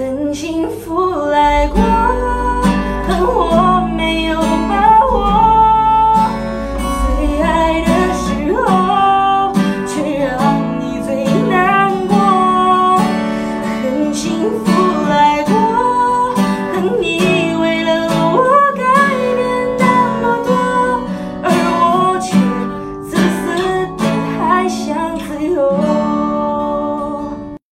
恨幸福来过恨我没有把握最爱的时候却让你最难过。恨幸福来过恨你为了我改变那么多而我却自私的还想自由。